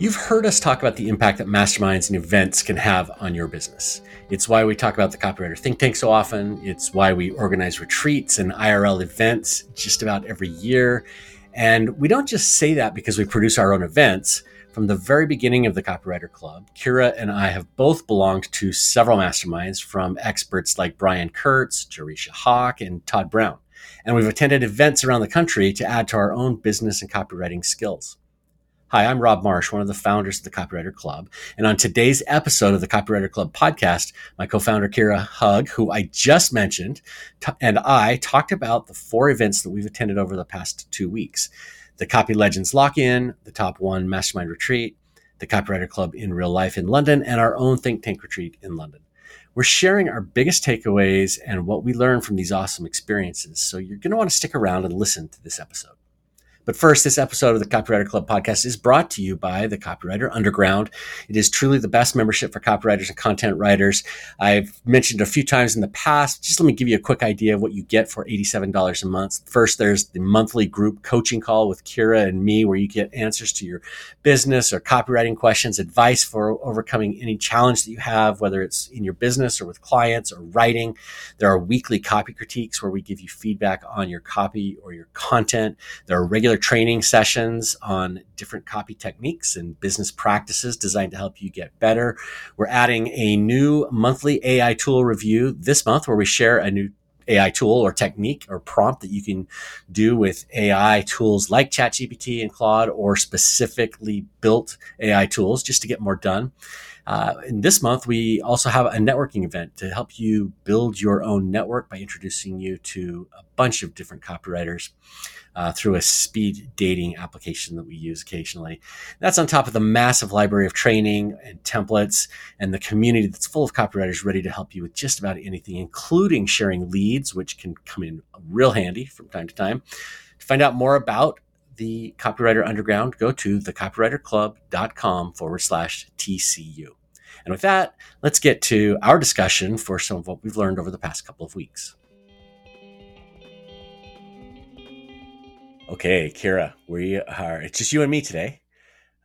You've heard us talk about the impact that masterminds and events can have on your business. It's why we talk about the Copywriter Think Tank so often. It's why we organize retreats and IRL events just about every year. And we don't just say that because we produce our own events. From the very beginning of the Copywriter Club, Kira and I have both belonged to several masterminds from experts like Brian Kurtz, Jereshia Hawk, and Todd Brown. And we've attended events around the country to add to our own business and copywriting skills. Hi, I'm Rob Marsh, one of the founders of the Copywriter Club. And on today's episode of the Copywriter Club podcast, my co-founder Kira Hug, who I just mentioned, t- and I talked about the four events that we've attended over the past two weeks. The Copy Legends Lock-In, the Top One Mastermind Retreat, the Copywriter Club in real life in London, and our own Think Tank Retreat in London. We're sharing our biggest takeaways and what we learned from these awesome experiences. So you're going to want to stick around and listen to this episode. But first, this episode of the Copywriter Club podcast is brought to you by the Copywriter Underground. It is truly the best membership for copywriters and content writers. I've mentioned a few times in the past. Just let me give you a quick idea of what you get for $87 a month. First, there's the monthly group coaching call with Kira and me, where you get answers to your business or copywriting questions, advice for overcoming any challenge that you have, whether it's in your business or with clients or writing. There are weekly copy critiques where we give you feedback on your copy or your content. There are regular training sessions on different copy techniques and business practices designed to help you get better. We're adding a new monthly AI tool review this month where we share a new AI tool or technique or prompt that you can do with AI tools like ChatGPT and Claude or specifically built AI tools just to get more done. Uh, in this month, we also have a networking event to help you build your own network by introducing you to a bunch of different copywriters uh, through a speed dating application that we use occasionally. That's on top of the massive library of training and templates and the community that's full of copywriters ready to help you with just about anything, including sharing leads, which can come in real handy from time to time. To find out more about the Copywriter Underground, go to thecopywriterclub.com forward slash TCU. And with that, let's get to our discussion for some of what we've learned over the past couple of weeks. Okay, Kira, we are, it's just you and me today.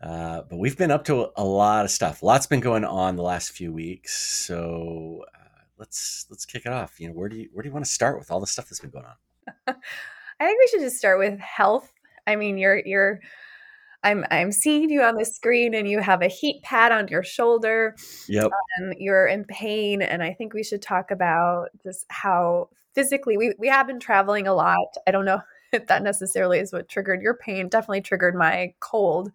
Uh, but we've been up to a lot of stuff. Lots been going on the last few weeks. So uh, let's let's kick it off. You know, where do you where do you want to start with all the stuff that's been going on? I think we should just start with health. I mean, you're you're I'm I'm seeing you on the screen and you have a heat pad on your shoulder. Yep. Um, you're in pain and I think we should talk about just how physically we we have been traveling a lot. I don't know if that necessarily is what triggered your pain. Definitely triggered my cold.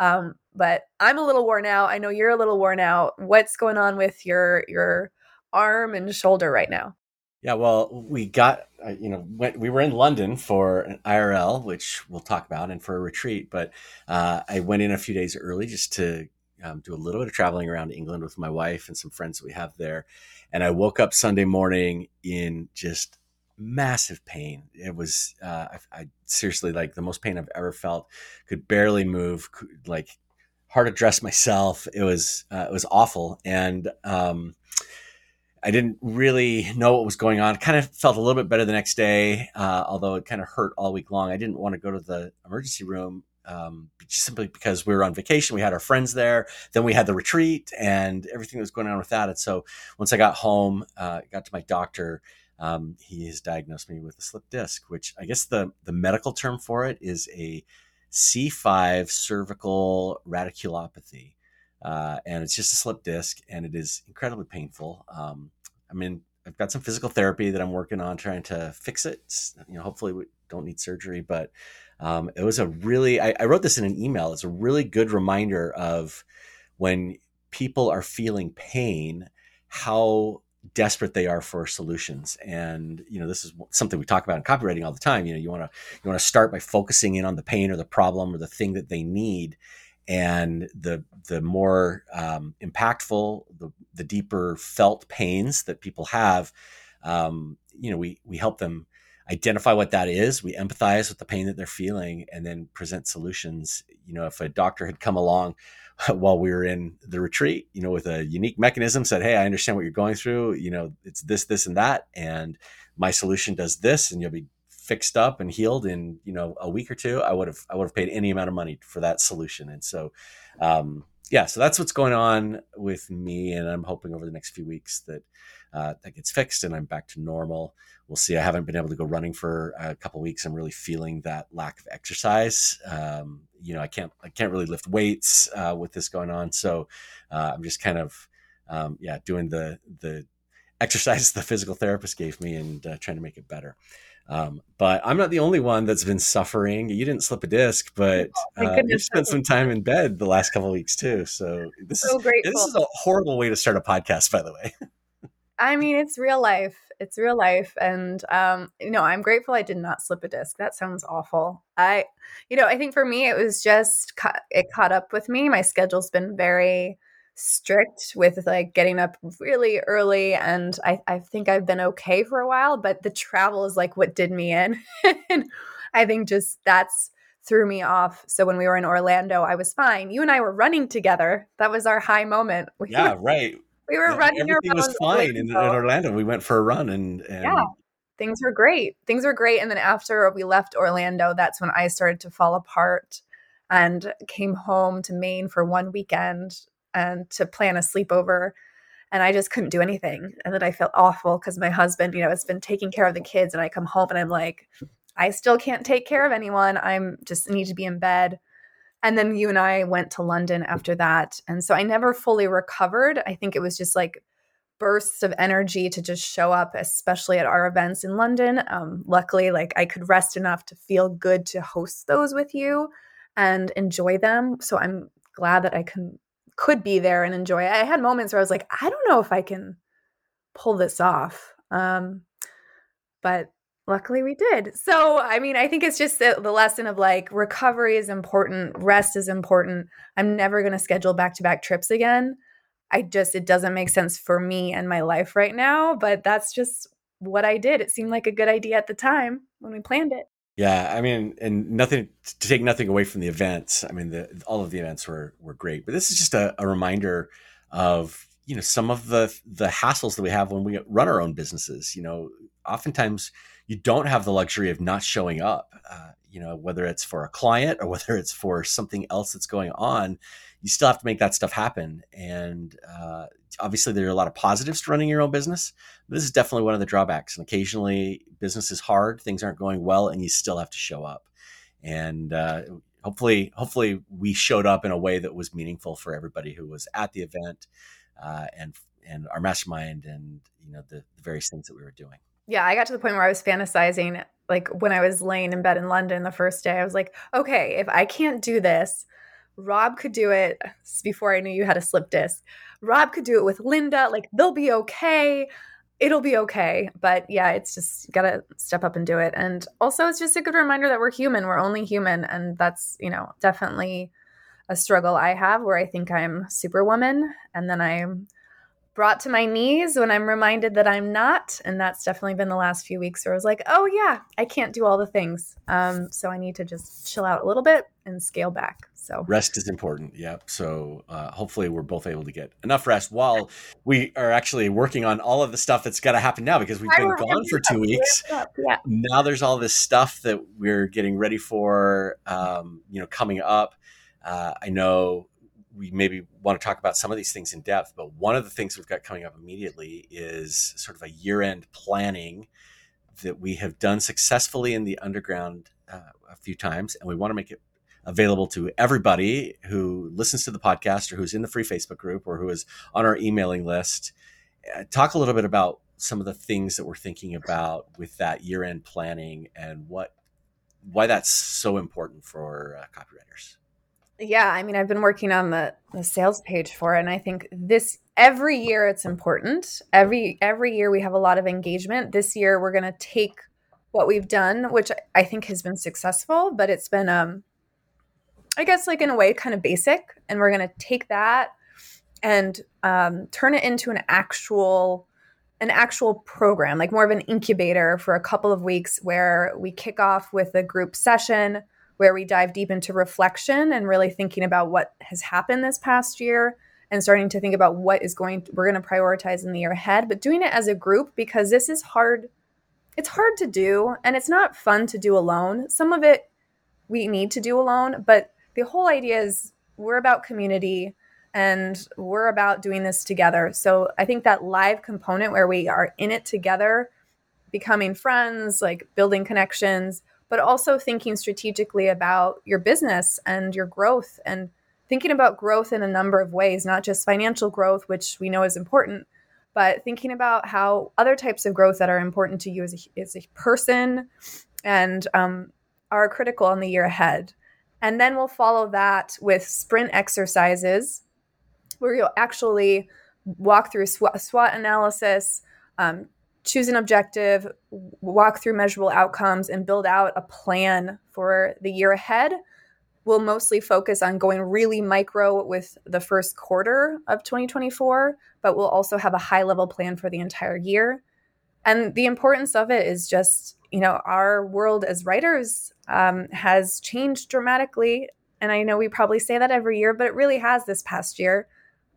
Um, but I'm a little worn out. I know you're a little worn out. What's going on with your your arm and shoulder right now? Yeah, well, we got, uh, you know, went, we were in London for an IRL, which we'll talk about, and for a retreat. But uh, I went in a few days early just to um, do a little bit of traveling around England with my wife and some friends that we have there. And I woke up Sunday morning in just massive pain. It was, uh, I, I, seriously like the most pain I've ever felt. Could barely move, could, like hard to dress myself. It was, uh, it was awful. And, um, I didn't really know what was going on. Kind of felt a little bit better the next day, uh, although it kind of hurt all week long. I didn't want to go to the emergency room um, simply because we were on vacation. We had our friends there. Then we had the retreat and everything that was going on with that. And so once I got home, uh, got to my doctor, um, he has diagnosed me with a slip disc, which I guess the the medical term for it is a C5 cervical radiculopathy. Uh, and it's just a slip disc, and it is incredibly painful. Um, I mean, I've got some physical therapy that I'm working on trying to fix it. You know, hopefully we don't need surgery, but um, it was a really. I, I wrote this in an email. It's a really good reminder of when people are feeling pain, how desperate they are for solutions and you know this is something we talk about in copywriting all the time you know you want to you want to start by focusing in on the pain or the problem or the thing that they need and the the more um, impactful, the the deeper felt pains that people have, um, you know, we we help them identify what that is. We empathize with the pain that they're feeling, and then present solutions. You know, if a doctor had come along while we were in the retreat, you know, with a unique mechanism, said, "Hey, I understand what you're going through. You know, it's this, this, and that, and my solution does this," and you'll be fixed up and healed in you know a week or two, I would have I would have paid any amount of money for that solution. And so, um, yeah, so that's what's going on with me, and I'm hoping over the next few weeks that uh, that gets fixed and I'm back to normal. We'll see. I haven't been able to go running for a couple weeks. I'm really feeling that lack of exercise. Um, you know, I can't I can't really lift weights uh, with this going on, so uh, I'm just kind of um, yeah doing the the exercise the physical therapist gave me and uh, trying to make it better. Um, but I'm not the only one that's been suffering. You didn't slip a disc, but oh, uh, you spent some time in bed the last couple weeks too. So this so is grateful. this is a horrible way to start a podcast, by the way. I mean, it's real life. It's real life, and um, you know, I'm grateful I did not slip a disc. That sounds awful. I, you know, I think for me it was just it caught up with me. My schedule's been very strict with like getting up really early and I, I think I've been okay for a while, but the travel is like what did me in. and I think just that's threw me off. So when we were in Orlando, I was fine. You and I were running together. That was our high moment. We yeah, were, right. We were yeah, running. Everything was fine in, in, Orlando. We went for a run and, and yeah, things were great. Things were great. And then after we left Orlando, that's when I started to fall apart and came home to Maine for one weekend and to plan a sleepover and I just couldn't do anything. And then I felt awful because my husband, you know, has been taking care of the kids, and I come home and I'm like, I still can't take care of anyone. I'm just need to be in bed. And then you and I went to London after that, and so I never fully recovered. I think it was just like bursts of energy to just show up, especially at our events in London. Um, luckily, like I could rest enough to feel good to host those with you and enjoy them. So I'm glad that I can could be there and enjoy it. I had moments where I was like, I don't know if I can pull this off. Um, but luckily we did. So, I mean, I think it's just the, the lesson of like recovery is important, rest is important. I'm never going to schedule back to back trips again. I just, it doesn't make sense for me and my life right now, but that's just what I did. It seemed like a good idea at the time when we planned it. Yeah, I mean, and nothing to take nothing away from the events. I mean, the, all of the events were were great, but this is just a, a, reminder of you know some of the the hassles that we have when we run our own businesses. You know, oftentimes you don't have the luxury of not showing up. Uh, you know, whether it's for a client or whether it's for something else that's going on, you still have to make that stuff happen. And uh, obviously, there are a lot of positives to running your own business. this is definitely one of the drawbacks. And occasionally, business is hard; things aren't going well, and you still have to show up. And uh, hopefully, hopefully, we showed up in a way that was meaningful for everybody who was at the event, uh, and and our mastermind, and you know the, the various things that we were doing. Yeah, I got to the point where I was fantasizing, like when I was laying in bed in London the first day. I was like, okay, if I can't do this Rob could do it before I knew you had a slip disc. Rob could do it with Linda. Like they'll be okay. It'll be okay. But yeah, it's just got to step up and do it. And also, it's just a good reminder that we're human. We're only human. And that's, you know, definitely a struggle I have where I think I'm superwoman. And then I'm brought to my knees when I'm reminded that I'm not. And that's definitely been the last few weeks where I was like, oh, yeah, I can't do all the things. Um, so I need to just chill out a little bit and scale back. So rest is important. Yep. So uh, hopefully we're both able to get enough rest while we are actually working on all of the stuff that's got to happen now because we've been gone for two weeks. Yeah. Now there's all this stuff that we're getting ready for, um, you know, coming up. Uh, I know we maybe want to talk about some of these things in depth, but one of the things we've got coming up immediately is sort of a year end planning that we have done successfully in the underground uh, a few times, and we want to make it available to everybody who listens to the podcast or who's in the free Facebook group or who is on our emailing list. Uh, talk a little bit about some of the things that we're thinking about with that year end planning and what why that's so important for uh, copywriters. Yeah, I mean, I've been working on the the sales page for it, and I think this every year it's important. Every every year we have a lot of engagement. This year we're going to take what we've done, which I think has been successful, but it's been um I guess like in a way kind of basic, and we're going to take that and um, turn it into an actual an actual program, like more of an incubator for a couple of weeks where we kick off with a group session where we dive deep into reflection and really thinking about what has happened this past year and starting to think about what is going to, we're going to prioritize in the year ahead but doing it as a group because this is hard it's hard to do and it's not fun to do alone. Some of it we need to do alone, but the whole idea is we're about community and we're about doing this together. So I think that live component where we are in it together, becoming friends, like building connections, but also thinking strategically about your business and your growth and thinking about growth in a number of ways, not just financial growth, which we know is important, but thinking about how other types of growth that are important to you as a, as a person and um, are critical in the year ahead. And then we'll follow that with sprint exercises where you'll actually walk through SWOT, analysis, um, choose an objective, walk through measurable outcomes, and build out a plan for the year ahead. We'll mostly focus on going really micro with the first quarter of 2024, but we'll also have a high level plan for the entire year. And the importance of it is just, you know, our world as writers um, has changed dramatically. And I know we probably say that every year, but it really has this past year.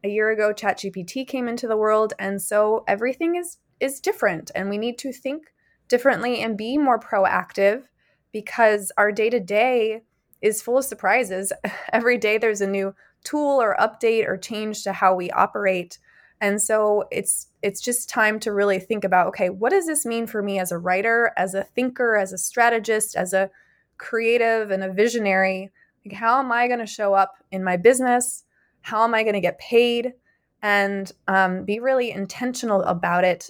A year ago, ChatGPT came into the world, and so everything is is different, and we need to think differently and be more proactive because our day to day is full of surprises. Every day, there's a new tool or update or change to how we operate and so it's it's just time to really think about okay, what does this mean for me as a writer, as a thinker, as a strategist, as a creative and a visionary? Like how am I going to show up in my business? How am I going to get paid? And um, be really intentional about it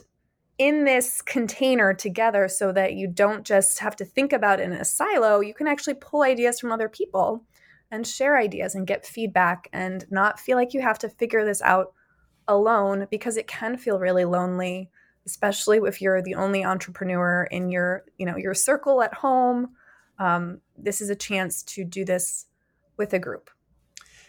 in this container together so that you don't just have to think about it in a silo. You can actually pull ideas from other people and share ideas and get feedback and not feel like you have to figure this out alone because it can feel really lonely especially if you're the only entrepreneur in your you know your circle at home um, this is a chance to do this with a group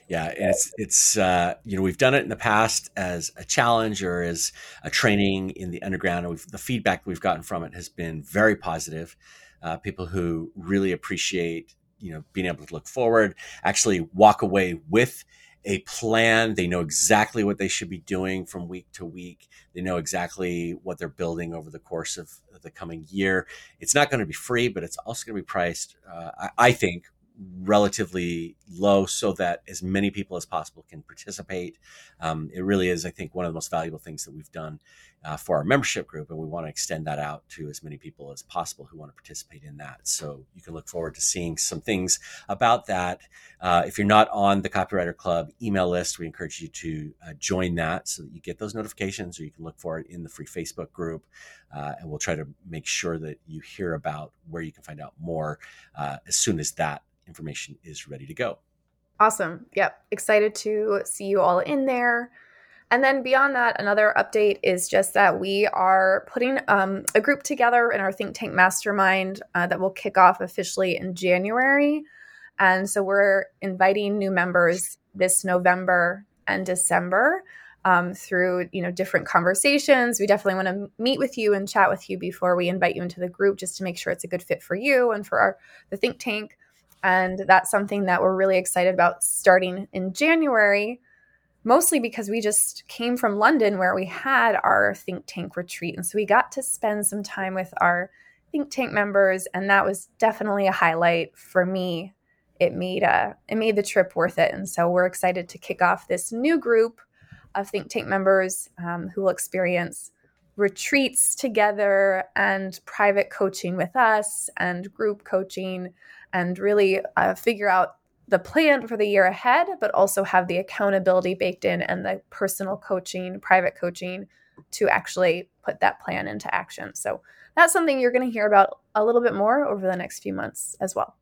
yeah it's it's uh, you know we've done it in the past as a challenge or as a training in the underground and the feedback we've gotten from it has been very positive uh, people who really appreciate you know being able to look forward actually walk away with a plan. They know exactly what they should be doing from week to week. They know exactly what they're building over the course of the coming year. It's not going to be free, but it's also going to be priced, uh, I, I think, relatively low so that as many people as possible can participate. Um, it really is, I think, one of the most valuable things that we've done uh, for our membership group, and we want to extend that out to as many people as possible who want to participate in that. So you can look forward to seeing some things about that. Uh, if you're not on the Copywriter Club email list, we encourage you to uh, join that so that you get those notifications, or you can look for it in the free Facebook group, uh, and we'll try to make sure that you hear about where you can find out more uh, as soon as that information is ready to go. Awesome. Yep. Excited to see you all in there. And then beyond that, another update is just that we are putting um, a group together in our think tank mastermind uh, that will kick off officially in January. And so we're inviting new members this November and December um, through you know different conversations. We definitely want to meet with you and chat with you before we invite you into the group, just to make sure it's a good fit for you and for our the think tank. And that's something that we're really excited about starting in January, mostly because we just came from London where we had our think tank retreat. And so we got to spend some time with our think tank members. And that was definitely a highlight for me. It made uh, it made the trip worth it. And so we're excited to kick off this new group of think tank members um, who will experience retreats together and private coaching with us and group coaching and really uh, figure out the plan for the year ahead, but also have the accountability baked in and the personal coaching, private coaching to actually put that plan into action. So that's something you're going to hear about a little bit more over the next few months as well.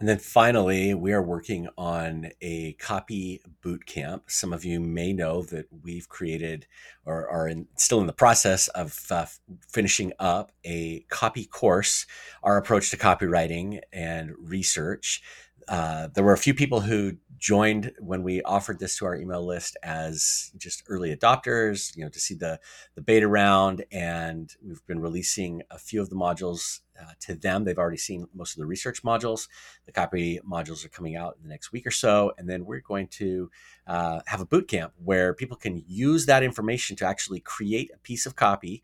And then finally, we are working on a copy boot camp. Some of you may know that we've created or are in, still in the process of uh, finishing up a copy course, our approach to copywriting and research. Uh, there were a few people who joined when we offered this to our email list as just early adopters, you know, to see the the beta round, and we've been releasing a few of the modules uh, to them. They've already seen most of the research modules. The copy modules are coming out in the next week or so, and then we're going to uh, have a boot camp where people can use that information to actually create a piece of copy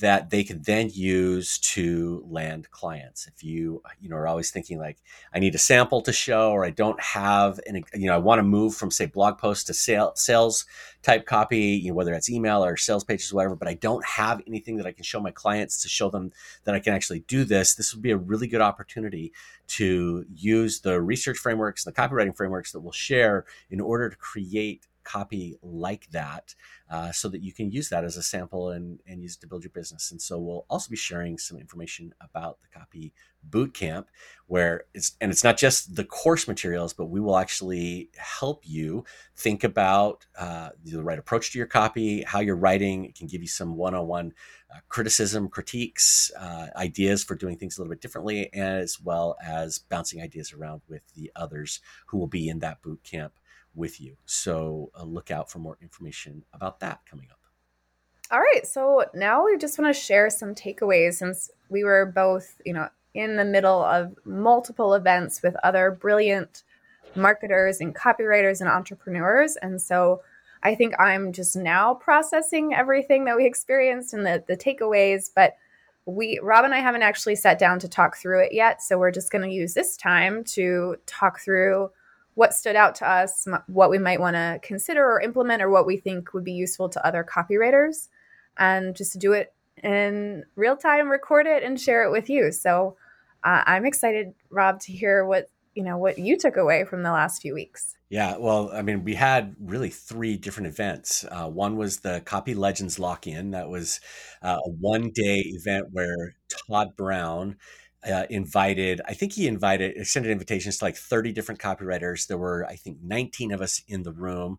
that they can then use to land clients. If you you know are always thinking like I need a sample to show or I don't have an you know I want to move from say blog post to sale, sales type copy, you know whether that's email or sales pages or whatever, but I don't have anything that I can show my clients to show them that I can actually do this. This would be a really good opportunity to use the research frameworks, the copywriting frameworks that we'll share in order to create copy like that uh, so that you can use that as a sample and, and use it to build your business. And so we'll also be sharing some information about the copy bootcamp where it's and it's not just the course materials but we will actually help you think about uh, the right approach to your copy how you're writing it can give you some one-on-one uh, criticism critiques uh, ideas for doing things a little bit differently as well as bouncing ideas around with the others who will be in that boot camp with you. So uh, look out for more information about that coming up. All right. So now we just want to share some takeaways since we were both, you know, in the middle of multiple events with other brilliant marketers and copywriters and entrepreneurs. And so I think I'm just now processing everything that we experienced and the, the takeaways. But we, Rob and I haven't actually sat down to talk through it yet. So we're just going to use this time to talk through what stood out to us, what we might want to consider or implement, or what we think would be useful to other copywriters, and just to do it in real time, record it, and share it with you. So uh, I'm excited, Rob, to hear what you know what you took away from the last few weeks. Yeah, well, I mean, we had really three different events. Uh, one was the Copy Legends Lock In. That was uh, a one day event where Todd Brown uh, invited, I think he invited, extended invitations to like 30 different copywriters. There were, I think, 19 of us in the room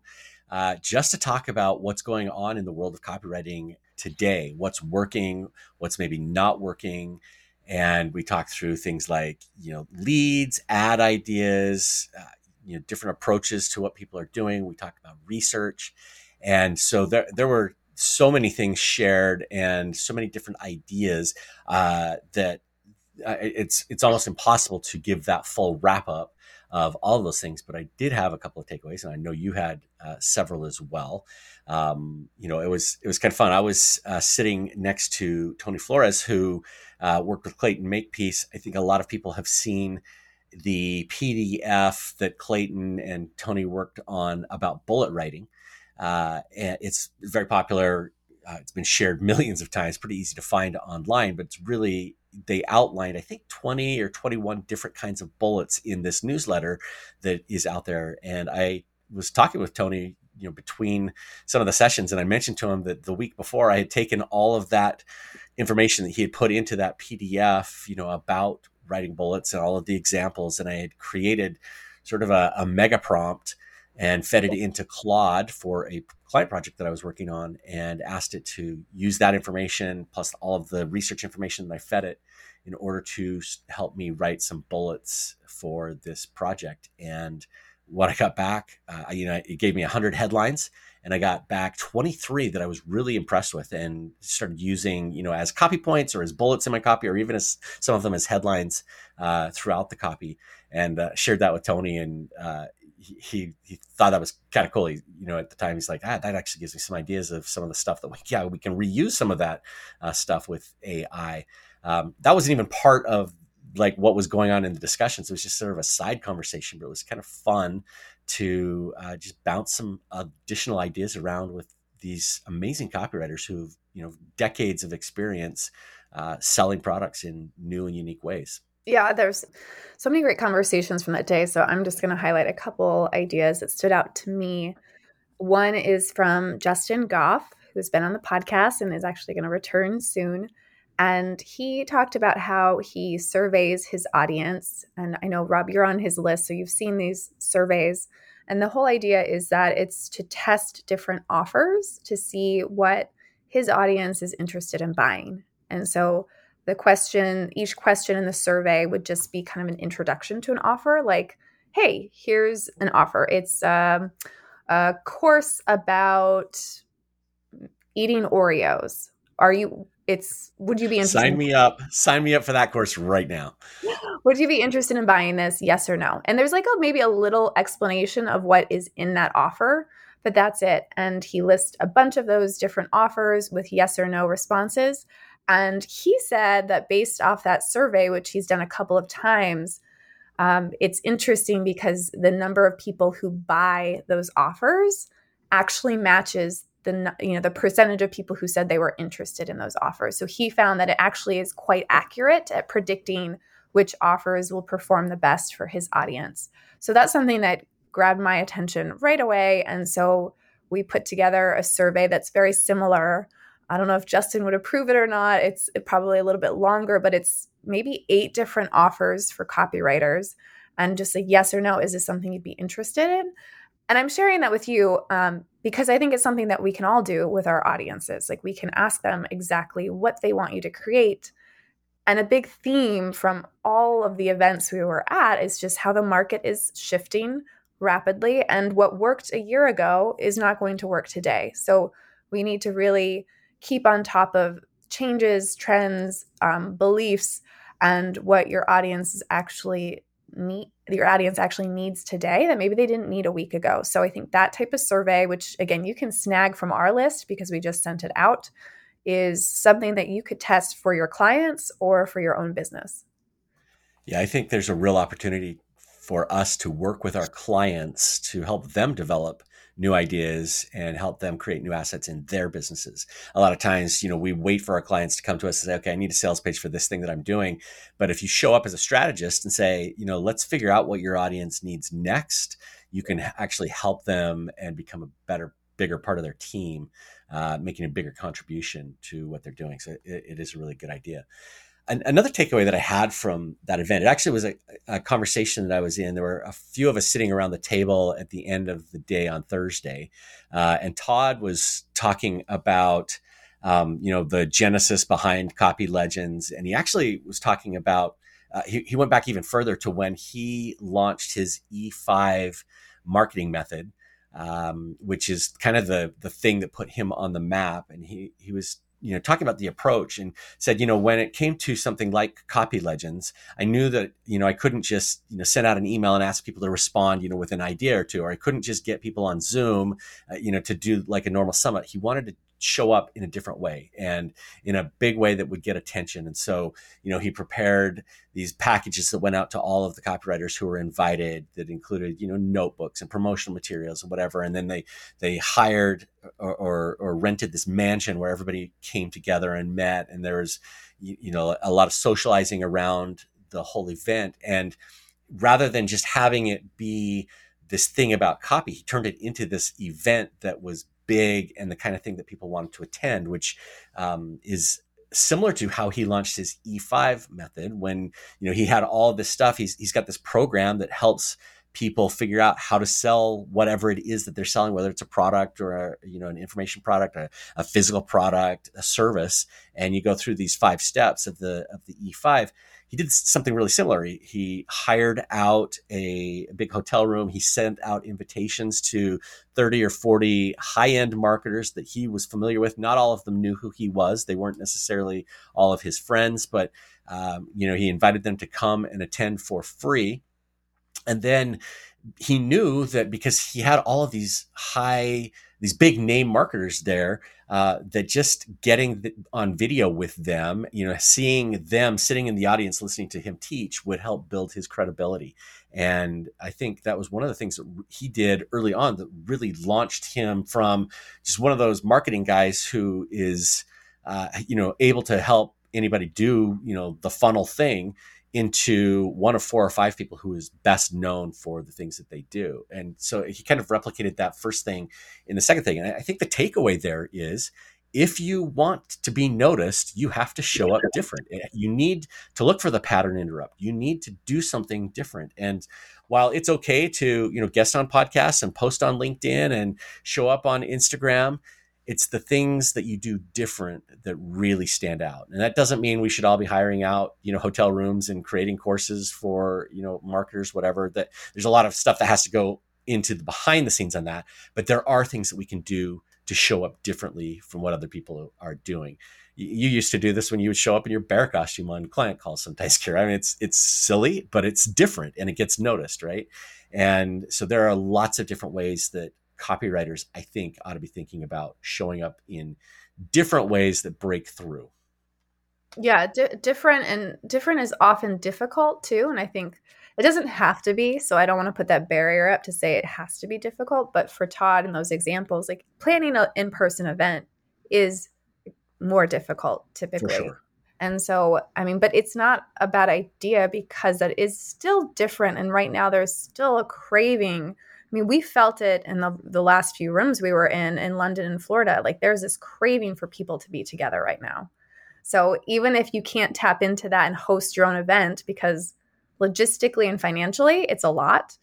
uh, just to talk about what's going on in the world of copywriting today, what's working, what's maybe not working. And we talked through things like, you know, leads, ad ideas, uh, you know, different approaches to what people are doing. We talked about research. And so there, there were so many things shared and so many different ideas uh, that it's it's almost impossible to give that full wrap up of all of those things. But I did have a couple of takeaways, and I know you had uh, several as well. Um, you know, it was it was kind of fun. I was uh, sitting next to Tony Flores, who uh, worked with Clayton Makepeace. I think a lot of people have seen the PDF that Clayton and Tony worked on about bullet writing. Uh, and it's very popular. Uh, it's been shared millions of times. Pretty easy to find online, but it's really they outlined, I think, 20 or 21 different kinds of bullets in this newsletter that is out there. And I was talking with Tony, you know, between some of the sessions, and I mentioned to him that the week before I had taken all of that information that he had put into that PDF, you know, about writing bullets and all of the examples, and I had created sort of a, a mega prompt and fed it into Claude for a client project that I was working on and asked it to use that information plus all of the research information that I fed it in order to help me write some bullets for this project. And what I got back, uh, you know, it gave me 100 headlines and I got back 23 that I was really impressed with and started using, you know, as copy points or as bullets in my copy or even as some of them as headlines uh, throughout the copy and uh, shared that with Tony. And uh, he he thought that was kind of cool. He, you know, at the time he's like, ah, that actually gives me some ideas of some of the stuff that we, yeah, we can reuse some of that uh, stuff with AI. Um, that wasn't even part of like what was going on in the discussions. It was just sort of a side conversation, but it was kind of fun to uh, just bounce some additional ideas around with these amazing copywriters who've you know decades of experience uh, selling products in new and unique ways. Yeah, there's so many great conversations from that day. So I'm just going to highlight a couple ideas that stood out to me. One is from Justin Goff, who's been on the podcast and is actually going to return soon. And he talked about how he surveys his audience. And I know, Rob, you're on his list, so you've seen these surveys. And the whole idea is that it's to test different offers to see what his audience is interested in buying. And so the question, each question in the survey would just be kind of an introduction to an offer, like, hey, here's an offer. It's um, a course about eating Oreos. Are you? It's. Would you be interested? Sign me up. Sign me up for that course right now. Would you be interested in buying this? Yes or no? And there's like a maybe a little explanation of what is in that offer, but that's it. And he lists a bunch of those different offers with yes or no responses. And he said that based off that survey, which he's done a couple of times, um, it's interesting because the number of people who buy those offers actually matches the you know the percentage of people who said they were interested in those offers. So he found that it actually is quite accurate at predicting which offers will perform the best for his audience. So that's something that grabbed my attention right away and so we put together a survey that's very similar. I don't know if Justin would approve it or not. It's probably a little bit longer, but it's maybe eight different offers for copywriters. And just a yes or no is this something you'd be interested in? And i'm sharing that with you um, because i think it's something that we can all do with our audiences. Like we can ask them exactly what they want you to create. And a big theme from all of the events we were at is just how the market is shifting rapidly and what worked a year ago is not going to work today. So we need to really keep on top of changes trends um, beliefs and what your audience is actually need your audience actually needs today that maybe they didn't need a week ago. So I think that type of survey, which again you can snag from our list because we just sent it out, is something that you could test for your clients or for your own business. Yeah, I think there's a real opportunity for us to work with our clients to help them develop new ideas and help them create new assets in their businesses. A lot of times, you know, we wait for our clients to come to us and say, okay, I need a sales page for this thing that I'm doing. But if you show up as a strategist and say, you know, let's figure out what your audience needs next, you can actually help them and become a better, bigger part of their team, uh, making a bigger contribution to what they're doing. So it, it is a really good idea another takeaway that I had from that event, it actually was a, a, conversation that I was in. There were a few of us sitting around the table at the end of the day on Thursday, uh, and Todd was talking about, um, you know, the genesis behind Copy Legends, and he actually was talking about. Uh, he, he went back even further to when he launched his E5 marketing method, um, which is kind of the the thing that put him on the map. And he he was you know talking about the approach and said you know when it came to something like copy legends i knew that you know i couldn't just you know send out an email and ask people to respond you know with an idea or two or i couldn't just get people on zoom uh, you know to do like a normal summit. He wanted to show up in a different way and in a big way that would get attention. And so, you know, he prepared these packages that went out to all of the copywriters who were invited that included, you know, notebooks and promotional materials and whatever. And then they, they hired or, or, or rented this mansion where everybody came together and met. And there was, you, know, a lot of socializing around the whole event. And rather than just having it be this thing about copy, he turned it into this event that was big and the kind of thing that people wanted to attend, which um, is similar to how he launched his E5 method when you know he had all this stuff. He's he's got this program that helps people figure out how to sell whatever it is that they're selling, whether it's a product or a, you know an information product, a, a physical product, a service, and you go through these five steps of the of the E5 he did something really similar. He, he hired out a, big hotel room. He sent out invitations to 30 or 40 high end marketers that he was familiar with. Not all of them knew who he was. They weren't necessarily all of his friends, but um, you know, he invited them to come and attend for free. And then he knew that because he had all of these high these big name marketers there uh, that just getting the, on video with them, you know, seeing them sitting in the audience listening to him teach would help build his credibility. And I think that was one of the things that he did early on that really launched him from just one of those marketing guys who is, uh, you know, able to help anybody do, you know, the funnel thing into one of four or five people who is best known for the things that they do. And so he kind of replicated that first thing in the second thing. And I think the takeaway there is if you want to be noticed, you have to show up different. You need to look for the pattern interrupt. You need to do something different. And while it's okay to, you know, guest on podcasts and post on LinkedIn and show up on Instagram, it's the things that you do different that really stand out and that doesn't mean we should all be hiring out you know hotel rooms and creating courses for you know marketers whatever that there's a lot of stuff that has to go into the behind the scenes on that but there are things that we can do to show up differently from what other people are doing you used to do this when you would show up in your bear costume on client calls sometimes Kira. I mean, it's it's silly, but it's different and it gets noticed, right? And so there are lots of different ways that copywriters, I think, ought to be thinking about showing up in different ways that break through. Yeah, di- different and different is often difficult too. And I think it doesn't have to be. So I don't want to put that barrier up to say it has to be difficult. But for Todd and those examples, like planning an in person event is more difficult typically. Sure. And so, I mean, but it's not a bad idea because that is still different. And right now, there's still a craving. I mean, we felt it in the, the last few rooms we were in in London and Florida. Like, there's this craving for people to be together right now. So, even if you can't tap into that and host your own event because logistically and financially, it's a lot.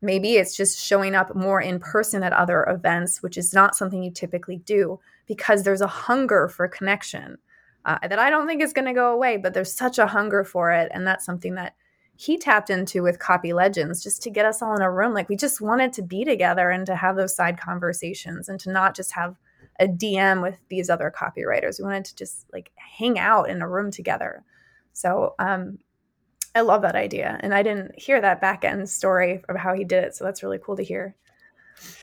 Maybe it's just showing up more in person at other events, which is not something you typically do because there's a hunger for connection uh, that I don't think is going to go away, but there's such a hunger for it. And that's something that he tapped into with Copy Legends just to get us all in a room. Like we just wanted to be together and to have those side conversations and to not just have a DM with these other copywriters. We wanted to just like hang out in a room together. So um, I love that idea. And I didn't hear that back end story of how he did it. So that's really cool to hear.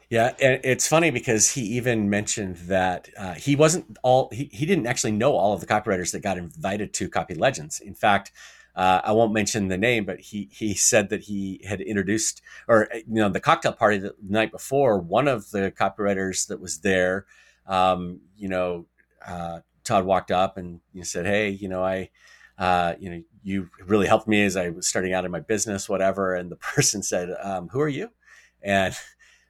Yeah, and it's funny because he even mentioned that uh, he wasn't all he, he didn't actually know all of the copywriters that got invited to Copy Legends. In fact, uh, I won't mention the name, but he he said that he had introduced or you know the cocktail party the night before. One of the copywriters that was there, um, you know, uh, Todd walked up and you know, said, "Hey, you know, I." Uh, you know, you really helped me as I was starting out in my business, whatever. And the person said, um, "Who are you?" And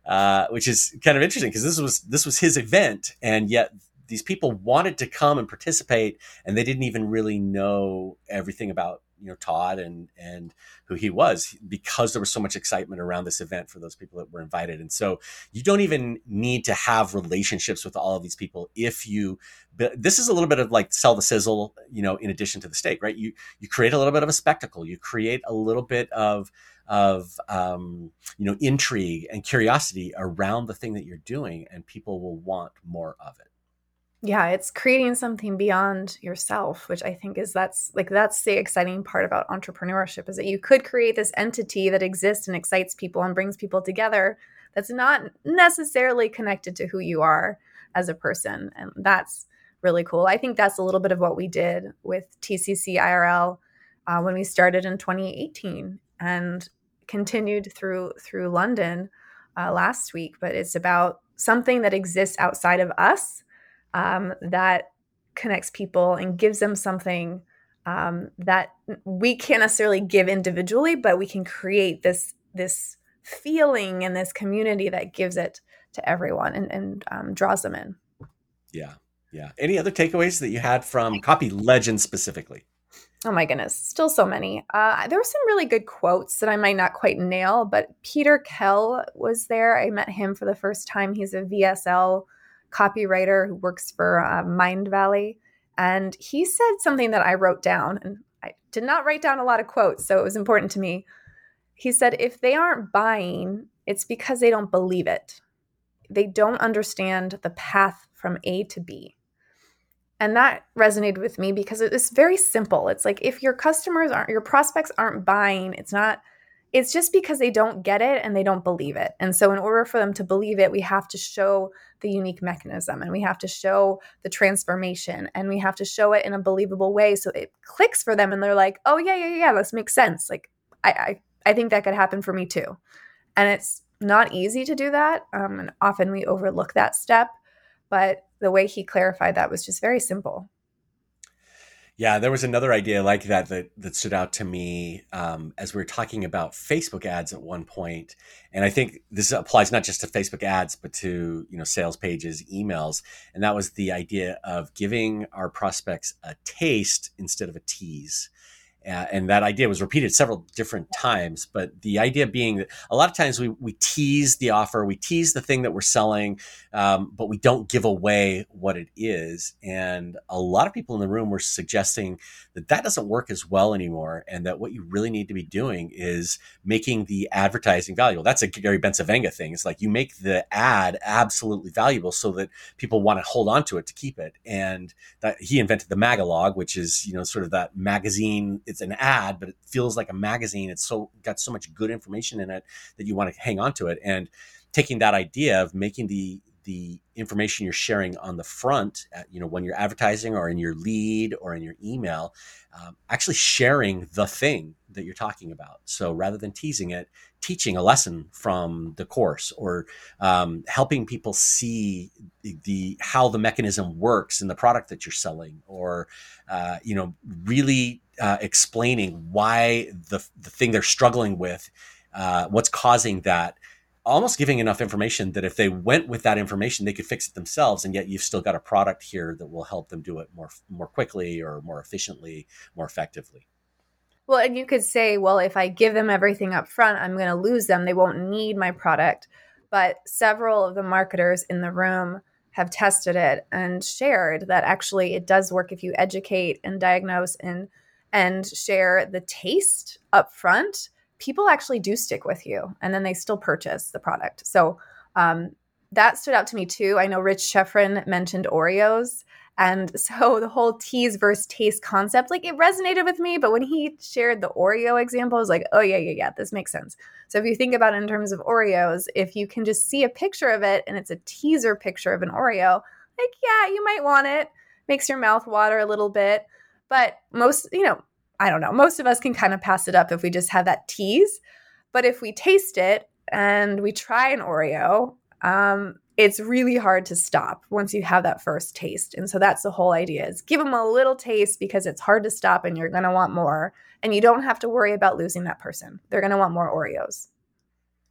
uh, which is kind of interesting because this was this was his event, and yet these people wanted to come and participate, and they didn't even really know everything about you know Todd and and who he was because there was so much excitement around this event for those people that were invited. And so you don't even need to have relationships with all of these people if you. This is a little bit of like sell the sizzle, you know, in addition to the steak, right? You you create a little bit of a spectacle. You create a little bit of of um, you know intrigue and curiosity around the thing that you're doing, and people will want more of it. Yeah, it's creating something beyond yourself, which I think is that's like that's the exciting part about entrepreneurship is that you could create this entity that exists and excites people and brings people together that's not necessarily connected to who you are as a person. And that's really cool. I think that's a little bit of what we did with TCC IRL uh, when we started in 2018. And continued through through London uh, last week, but it's about something that exists outside of us um, that connects people and gives them something um, that we can't necessarily give individually, but we can create this this feeling and this community that gives it to everyone and, and um, draws them in. Yeah, yeah. Any other takeaways that you had from Copy Legend specifically? Oh my goodness, still so many. Uh, there were some really good quotes that I might not quite nail, but Peter Kell was there. I met him for the first time. He's a VSL copywriter who works for uh, Mindvalley. And he said something that I wrote down, and I did not write down a lot of quotes, so it was important to me. He said, if they aren't buying, it's because they don't believe it. They don't understand the path from A to B. And that resonated with me because it's very simple. It's like if your customers aren't, your prospects aren't buying, it's not, it's just because they don't get it and they don't believe it. And so, in order for them to believe it, we have to show the unique mechanism and we have to show the transformation and we have to show it in a believable way so it clicks for them and they're like, oh, yeah, yeah, yeah, this makes sense. Like, I, I, I think that could happen for me too. And it's not easy to do that. Um, and often we overlook that step. But the way he clarified that was just very simple. Yeah, there was another idea like that that, that stood out to me um, as we were talking about Facebook ads at one point, and I think this applies not just to Facebook ads but to you know sales pages, emails, and that was the idea of giving our prospects a taste instead of a tease. Uh, and that idea was repeated several different times but the idea being that a lot of times we, we tease the offer we tease the thing that we're selling um, but we don't give away what it is. And a lot of people in the room were suggesting that that doesn't work as well anymore and that what you really need to be doing is making the advertising valuable. That's a gary bencivenga thing. It's like you make the ad absolutely valuable so that people want to hold on to it to keep it. And that he invented the magalog which is you know sort of that magazine it's an ad, but it feels like a magazine. It's so got so much good information in it that you want to hang on to it. And taking that idea of making the the information you're sharing on the front, at, you know, when you're advertising or in your lead or in your email, um, actually sharing the thing that you're talking about. So rather than teasing it, teaching a lesson from the course or um, helping people see the, the, how the mechanism works in the product that you're selling, or uh, you know, really uh, explaining why the the thing they're struggling with, uh, what's causing that almost giving enough information that if they went with that information, they could fix it themselves. And yet you've still got a product here that will help them do it more, more quickly or more efficiently, more effectively. Well, and you could say, well, if I give them everything up front, I'm going to lose them. They won't need my product. But several of the marketers in the room have tested it and shared that actually it does work if you educate and diagnose and and share the taste up front people actually do stick with you and then they still purchase the product. So um, that stood out to me too. I know Rich Schefren mentioned Oreos. And so the whole tease versus taste concept, like it resonated with me. But when he shared the Oreo example, I was like, oh, yeah, yeah, yeah, this makes sense. So if you think about it in terms of Oreos, if you can just see a picture of it and it's a teaser picture of an Oreo, like, yeah, you might want it. Makes your mouth water a little bit. But most, you know, I don't know, most of us can kind of pass it up if we just have that tease. But if we taste it and we try an Oreo, um, it's really hard to stop once you have that first taste. And so that's the whole idea is give them a little taste because it's hard to stop and you're going to want more. And you don't have to worry about losing that person. They're going to want more Oreos.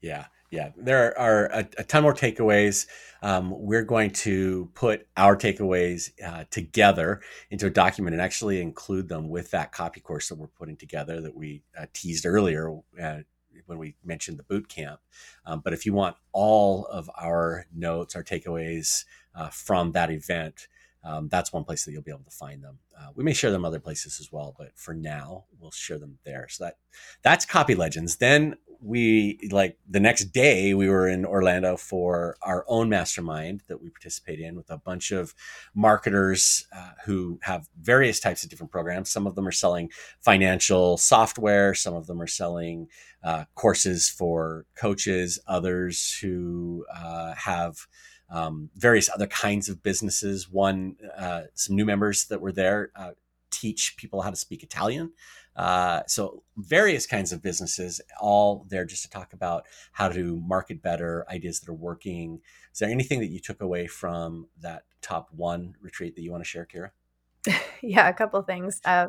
Yeah yeah, there are a, a ton more takeaways. Um, we're going to put our takeaways uh, together into a document and actually include them with that copy course that we're putting together that we uh, teased earlier uh, when we mentioned the boot camp. Um, but if you want all of our notes, our takeaways uh, from that event, um, that's one place that you'll be able to find them. Uh, we may share them other places as well, but for now, we'll share them there. So that that's Copy Legends. Then we like the next day we were in Orlando for our own mastermind that we participate in with a bunch of marketers uh, who have various types of different programs. Some of them are selling financial software. Some of them are selling uh, courses for coaches. Others who uh, have um, various other kinds of businesses. One, uh, some new members that were there uh, teach people how to speak Italian. Uh, so various kinds of businesses, all there just to talk about how to market better, ideas that are working. Is there anything that you took away from that top one retreat that you want to share, Kira? yeah, a couple things. Uh,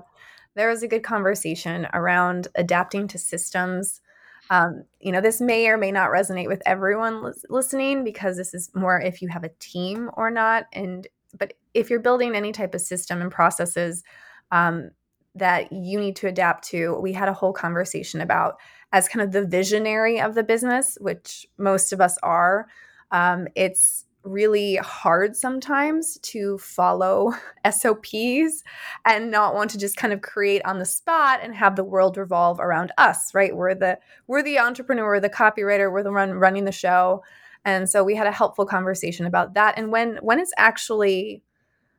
there was a good conversation around adapting to systems. Um, you know, this may or may not resonate with everyone listening because this is more if you have a team or not. And but if you're building any type of system and processes, um, that you need to adapt to. We had a whole conversation about as kind of the visionary of the business, which most of us are. Um, it's really hard sometimes to follow SOPs and not want to just kind of create on the spot and have the world revolve around us, right? We're the we're the entrepreneur, the copywriter, we're the run running the show. And so we had a helpful conversation about that and when when it's actually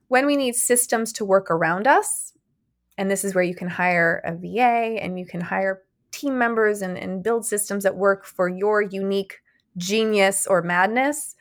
when we need systems to work around us and this is where you can hire a VA and you can hire team members and, and build systems that work for your unique genius or madness.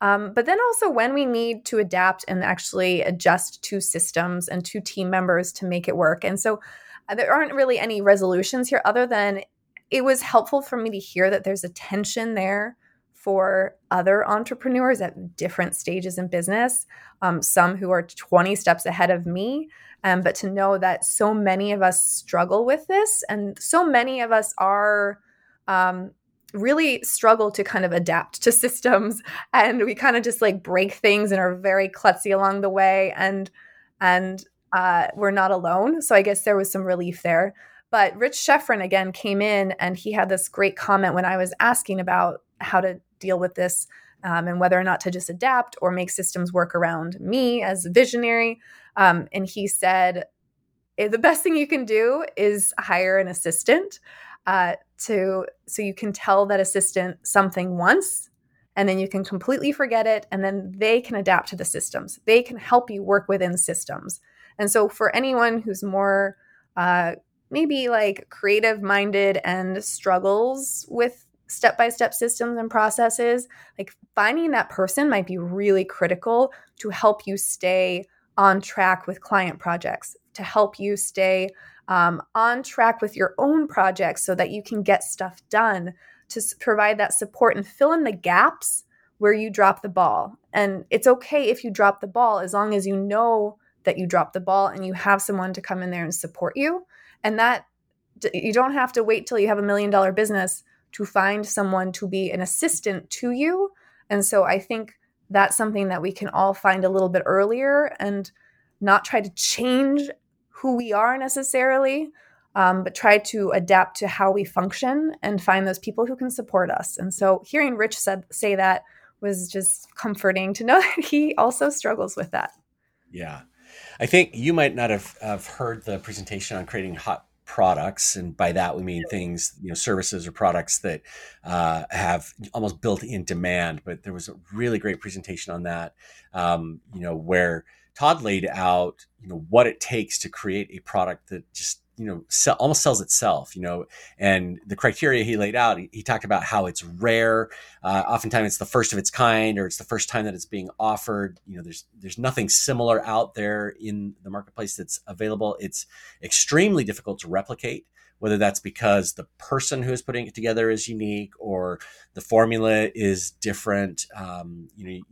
Um, but then also when we need to adapt and actually adjust to systems and to team members to make it work. And so uh, there aren't really any resolutions here other than it was helpful for me to hear that there's a tension there for other entrepreneurs at different stages in business, um, some who are 20 steps ahead of me. Um, but to know that so many of us struggle with this, and so many of us are um, really struggle to kind of adapt to systems, and we kind of just like break things and are very klutzy along the way, and and uh, we're not alone. So I guess there was some relief there. But Rich Schefren again came in and he had this great comment when I was asking about how to deal with this um, and whether or not to just adapt or make systems work around me as a visionary. Um, and he said, eh, the best thing you can do is hire an assistant uh, to so you can tell that assistant something once and then you can completely forget it and then they can adapt to the systems. They can help you work within systems. And so for anyone who's more uh, maybe like creative minded and struggles with step by step systems and processes, like finding that person might be really critical to help you stay on track with client projects, to help you stay um, on track with your own projects so that you can get stuff done, to provide that support and fill in the gaps where you drop the ball. And it's okay if you drop the ball as long as you know that you dropped the ball and you have someone to come in there and support you. And that you don't have to wait till you have a million dollar business to find someone to be an assistant to you. And so I think that's something that we can all find a little bit earlier and not try to change who we are necessarily, um, but try to adapt to how we function and find those people who can support us. And so hearing Rich said, say that was just comforting to know that he also struggles with that. Yeah. I think you might not have, have heard the presentation on creating hot products and by that we mean things you know services or products that uh, have almost built-in demand but there was a really great presentation on that um, you know where todd laid out you know what it takes to create a product that just you know sell, almost sells itself you know and the criteria he laid out he, he talked about how it's rare uh, oftentimes it's the first of its kind or it's the first time that it's being offered. You know there's there's nothing similar out there in the marketplace that's available. It's extremely difficult to replicate whether that's because the person who is putting it together is unique or the formula is different. Um, you know you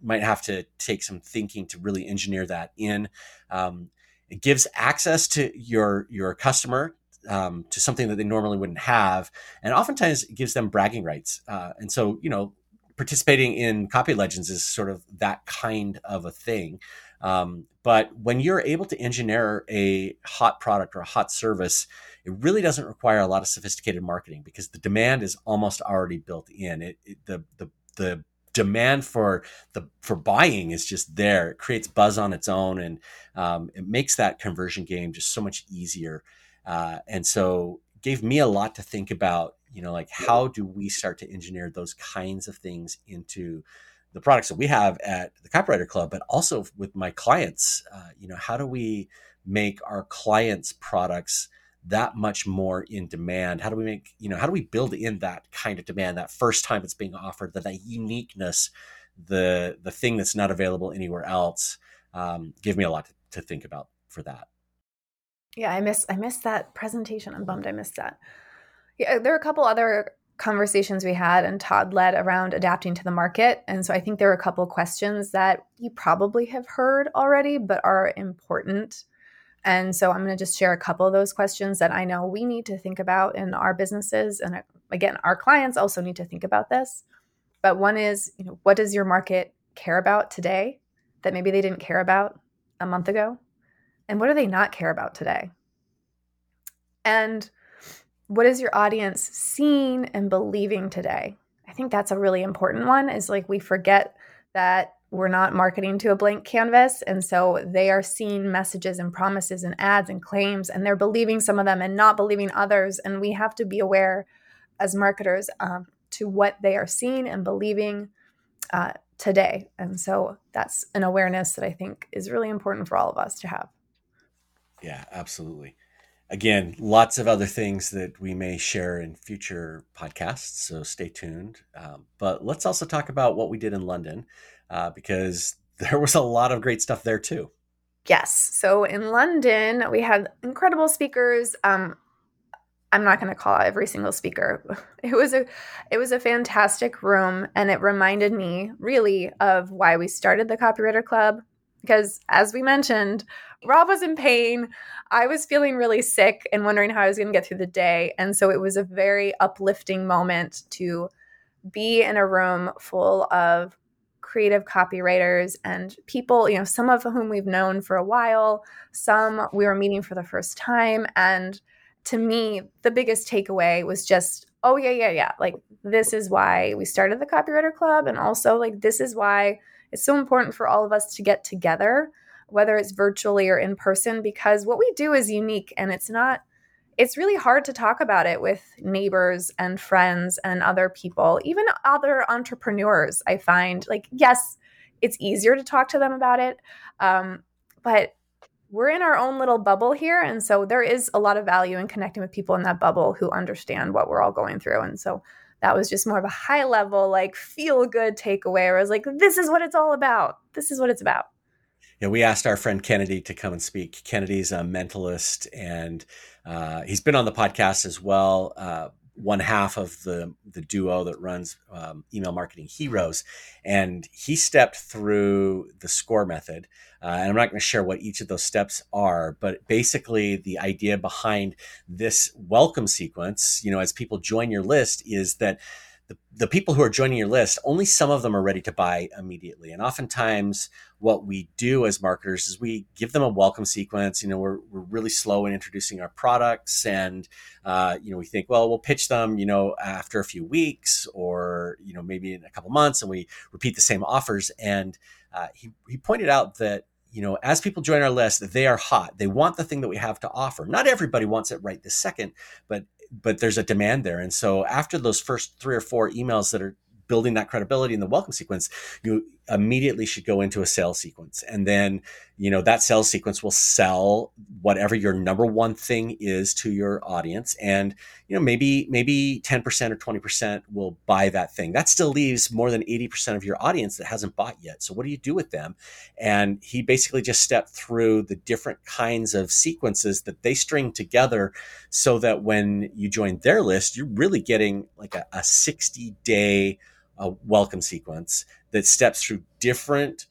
might have to take some thinking to really engineer that in. Um, it gives access to your your customer um, to something that they normally wouldn't have, and oftentimes it gives them bragging rights. Uh, and so, you know, participating in Copy Legends is sort of that kind of a thing. Um, but when you're able to engineer a hot product or a hot service, it really doesn't require a lot of sophisticated marketing because the demand is almost already built in. It, it the the the demand for the for buying is just there. It creates buzz on its own, and um, it makes that conversion game just so much easier. Uh, and so, gave me a lot to think about. You know, like how do we start to engineer those kinds of things into the products that we have at the Copywriter Club, but also with my clients. Uh, you know, how do we make our clients' products that much more in demand? How do we make, you know, how do we build in that kind of demand that first time it's being offered, that, that uniqueness, the the thing that's not available anywhere else? Um, give me a lot to, to think about for that. Yeah, I miss I missed that presentation. I'm bummed I missed that. Yeah, there are a couple other conversations we had and Todd led around adapting to the market. And so I think there are a couple questions that you probably have heard already, but are important and so I'm going to just share a couple of those questions that I know we need to think about in our businesses. And uh, again, our clients also need to think about this. But one is, you know, what does your market care about today that maybe they didn't care about a month ago? And what do they not care about today? And what is your audience seeing and believing today? I think that's a really important one is like we forget that we're not marketing to a blank canvas. And so they are seeing messages and promises and ads and claims, and they're believing some of them and not believing others. And we have to be aware as marketers um, to what they are seeing and believing uh, today. And so that's an awareness that I think is really important for all of us to have. Yeah, absolutely. Again, lots of other things that we may share in future podcasts, so stay tuned. Um, but let's also talk about what we did in London uh, because there was a lot of great stuff there too. Yes. So in London, we had incredible speakers. Um, I'm not going to call every single speaker. It was a it was a fantastic room and it reminded me really of why we started the Copywriter Club because as we mentioned, Rob was in pain. I was feeling really sick and wondering how I was going to get through the day. And so it was a very uplifting moment to be in a room full of creative copywriters and people, you know, some of whom we've known for a while, some we were meeting for the first time. And to me, the biggest takeaway was just, oh, yeah, yeah, yeah. Like, this is why we started the Copywriter Club. And also, like, this is why it's so important for all of us to get together, whether it's virtually or in person, because what we do is unique and it's not it's really hard to talk about it with neighbors and friends and other people, even other entrepreneurs. I find like, yes, it's easier to talk to them about it. Um, but we're in our own little bubble here. And so there is a lot of value in connecting with people in that bubble who understand what we're all going through. And so that was just more of a high level, like feel good takeaway where I was like, this is what it's all about. This is what it's about. Yeah, we asked our friend Kennedy to come and speak. Kennedy's a mentalist and uh, he's been on the podcast as well. Uh, one half of the the duo that runs um, email marketing heroes and he stepped through the score method uh, and i'm not going to share what each of those steps are but basically the idea behind this welcome sequence you know as people join your list is that the, the people who are joining your list, only some of them are ready to buy immediately. And oftentimes, what we do as marketers is we give them a welcome sequence. You know, we're, we're really slow in introducing our products. And, uh, you know, we think, well, we'll pitch them, you know, after a few weeks or, you know, maybe in a couple months and we repeat the same offers. And uh, he, he pointed out that you know, as people join our list, they are hot. They want the thing that we have to offer. Not everybody wants it right this second, but but there's a demand there. And so after those first three or four emails that are building that credibility in the welcome sequence, you immediately should go into a sales sequence. And then, you know, that sales sequence will sell whatever your number one thing is to your audience. And, you know, maybe, maybe 10% or 20% will buy that thing. That still leaves more than 80% of your audience that hasn't bought yet. So what do you do with them? And he basically just stepped through the different kinds of sequences that they string together so that when you join their list, you're really getting like a, a 60 day uh, welcome sequence that steps through different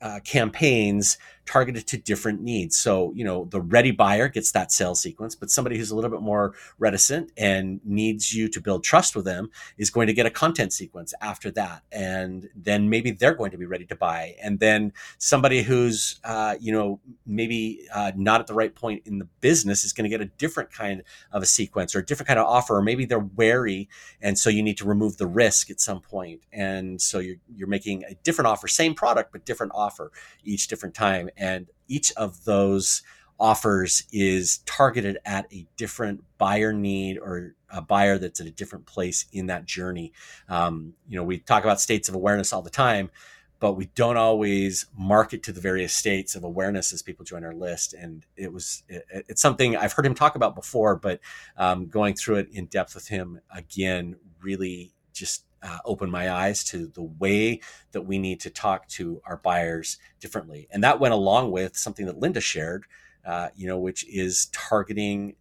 uh, campaigns targeted to different needs. So, you know, the ready buyer gets that sales sequence, but somebody who's a little bit more reticent and needs you to build trust with them is going to get a content sequence after that. And then maybe they're going to be ready to buy. And then somebody who's, uh, you know, maybe uh, not at the right point in the business is going to get a different kind of a sequence or a different kind of offer, or maybe they're wary. And so you need to remove the risk at some point. And so you're, you're making a different offer, same product, but different offer each different time and each of those offers is targeted at a different buyer need or a buyer that's at a different place in that journey. Um, you know, we talk about states of awareness all the time, but we don't always market to the various states of awareness as people join our list. And it was it, it's something I've heard him talk about before, but um, going through it in depth with him again really just uh, opened my eyes to the way that we need to talk to our buyers differently. And that went along with something that Linda shared, uh, you know, which is targeting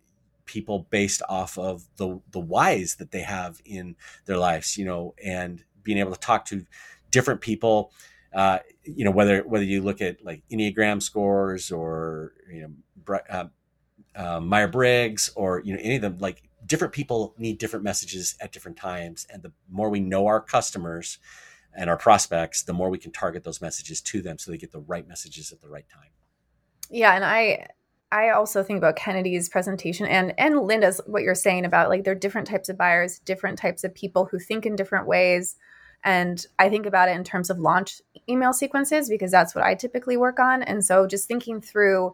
people based off of the the whys that they have in their lives, you know, and being able to talk to different people. Uh, you know, whether whether you look at like Enneagram scores or you know uh, uh, Meyer Briggs or you know any of them, like different people need different messages at different times. And the more we know our customers and our prospects, the more we can target those messages to them so they get the right messages at the right time. Yeah. And I, I also think about Kennedy's presentation and and Linda's what you're saying about like there are different types of buyers, different types of people who think in different ways. And I think about it in terms of launch email sequences because that's what I typically work on. And so just thinking through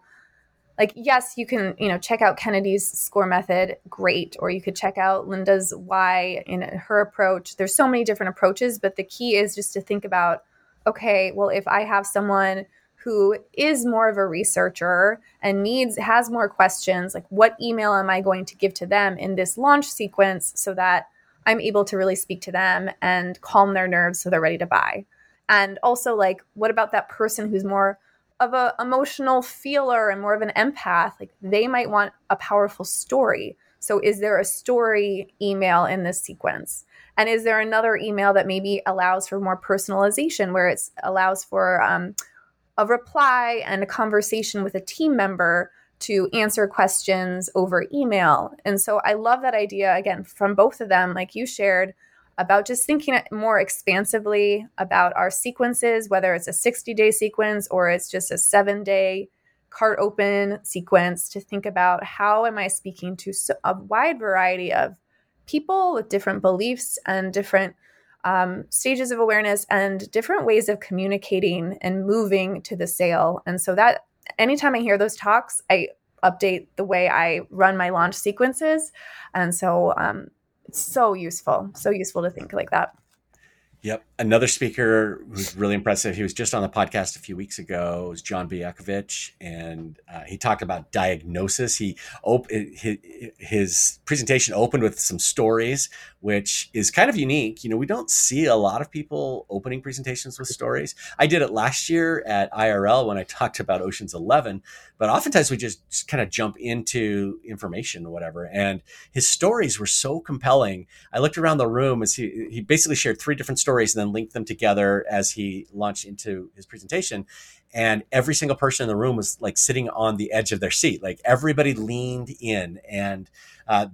like yes you can you know check out kennedy's score method great or you could check out linda's why in her approach. There's so many different approaches but the key is just to think about okay well if i have someone who is more of a researcher and needs has more questions like what email am i going to give to them in this launch sequence so that i'm able to really speak to them and calm their nerves so they're ready to buy? And also like what about that person who's more of a emotional feeler and more of an empath like they might want a powerful story. So is there a story email in this sequence? And is there another email that maybe allows for more personalization where it allows for um, a reply and a conversation with a team member to answer questions over email? And so i love that idea again from both of them like you shared about just thinking more expansively about our sequences, whether it's a 60 day sequence or it's just a seven day cart open sequence, to think about how am I speaking to a wide variety of people with different beliefs and different um, stages of awareness and different ways of communicating and moving to the sale. And so that anytime I hear those talks, I update the way I run my launch sequences. And so um, so useful, so useful to think like that. Yep. Another speaker who's really impressive. He was just on the podcast a few weeks ago. It was John Bejakovic, and uh, he talked about diagnosis. He op- his, presentation opened with some stories, which is kind of unique. You know, we don't see a lot of people opening presentations with stories. I did it last year at IRL when I talked about Ocean's Eleven, but oftentimes we just, just kind of jump into information or whatever. And his stories were so compelling. I looked around the room as he he basically shared three different stories and then linked them together as he launched into his presentation. And every single person in the room was like sitting on the edge of their seat. Like everybody leaned in, and uh,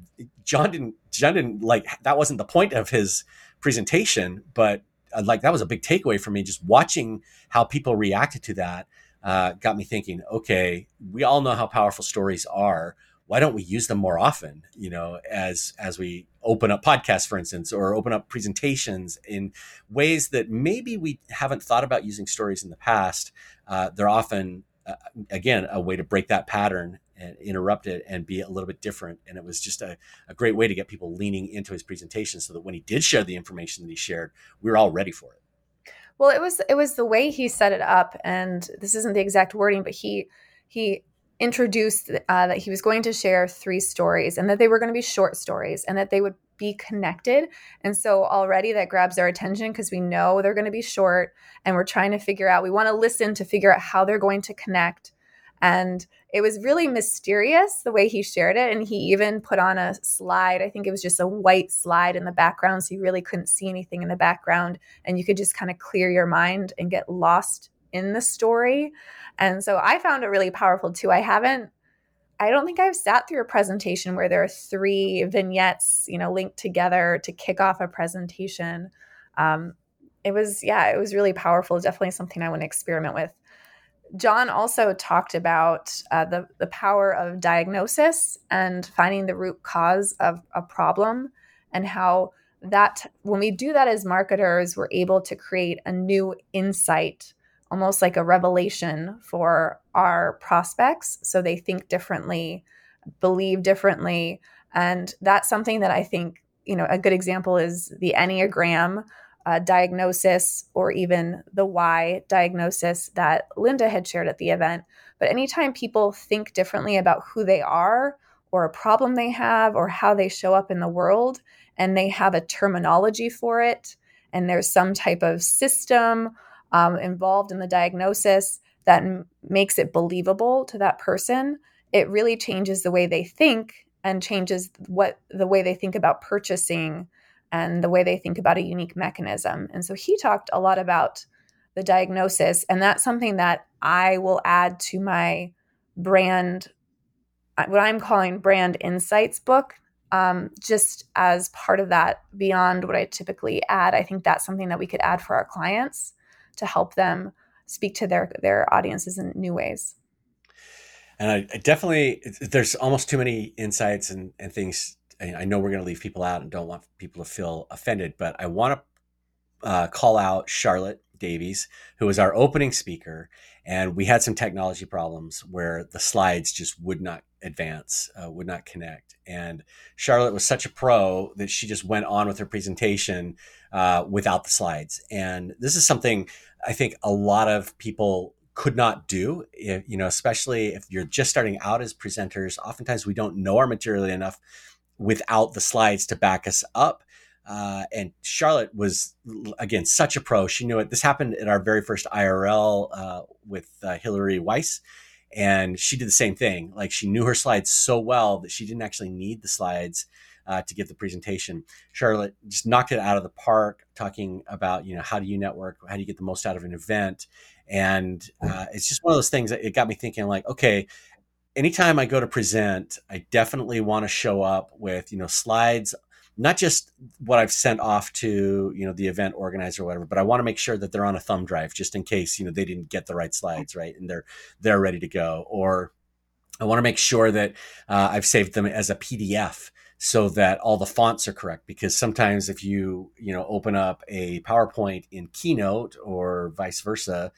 John didn't. John didn't like that. Wasn't the point of his presentation, but uh, like that was a big takeaway for me. Just watching how people reacted to that uh, got me thinking. Okay, we all know how powerful stories are why don't we use them more often you know as as we open up podcasts for instance or open up presentations in ways that maybe we haven't thought about using stories in the past uh, they're often uh, again a way to break that pattern and interrupt it and be a little bit different. And it was just a, a great way to get people leaning into his presentation so that when he did share the information that he shared we were all ready for it. Well it was it was the way he set it up and this isn't the exact wording but he he introduced uh, that he was going to share three stories and that they were going to be short stories and that they would be connected. And so already that grabs our attention because we know they're going to be short and we're trying to figure out, we want to listen to figure out how they're going to connect. And it was really mysterious the way he shared it. And he even put on a slide. I think it was just a white slide in the background. So you really couldn't see anything in the background. And you could just kind of clear your mind and get lost in the story. And so I found it really powerful too. I haven't I don't think I've sat through a presentation where there are three vignettes, you know, linked together to kick off a presentation. Um, it was, yeah, it was really powerful. Definitely something I want to experiment with. John also talked about uh, the the power of diagnosis and finding the root cause of a problem, and how that when we do that as marketers, we're able to create a new insight almost like a revelation for our prospects. So they think differently believe differently. And that's something that i think you know a good example is the enneagram uh, diagnosis or even the why diagnosis that linda had shared at the event. But anytime people think differently about who they are or a problem they have or how they show up in the world and they have a terminology for it and there's some type of system um, involved in the diagnosis that m- makes it believable to that person, it really changes the way they think and changes what the way they think about purchasing and the way they think about a unique mechanism. And so he talked a lot about the diagnosis, and that's something that I will add to my brand, uh, what I'm calling brand insights book. Um, just as part of that, beyond what I typically add, I think that's something that we could add for our clients to help them speak to their their audiences in new ways. And I, I definitely there's almost too many insights and, and things i know we're going to leave people out and don't want people to feel offended but i want to uh, call out charlotte davies who was our opening speaker and we had some technology problems where the slides just would not advance uh, would not connect. And charlotte was such a pro that she just went on with her presentation uh, without the slides and this is something i think a lot of people could not do if, you know especially if you're just starting out as presenters oftentimes we don't know our material enough without the slides to back us up uh, and Charlotte was again such a pro. She knew it. This happened at our very first IRL uh, with uh, Hillary Weiss, and she did the same thing. Like she knew her slides so well that she didn't actually need the slides uh, to give the presentation. Charlotte just knocked it out of the park, talking about you know how do you network, how do you get the most out of an event, and uh, it's just one of those things that it got me thinking. Like, okay, anytime I go to present, I definitely want to show up with you know slides not just what I've sent off to you know the event organizer or whatever, but I want to make sure that they're on a thumb drive just in case you know they didn't get the right slides right and they're they're ready to go. Or I want to make sure that uh, I've saved them as a PDF so that all the fonts are correct because sometimes if you you know open up a PowerPoint in Keynote or vice versa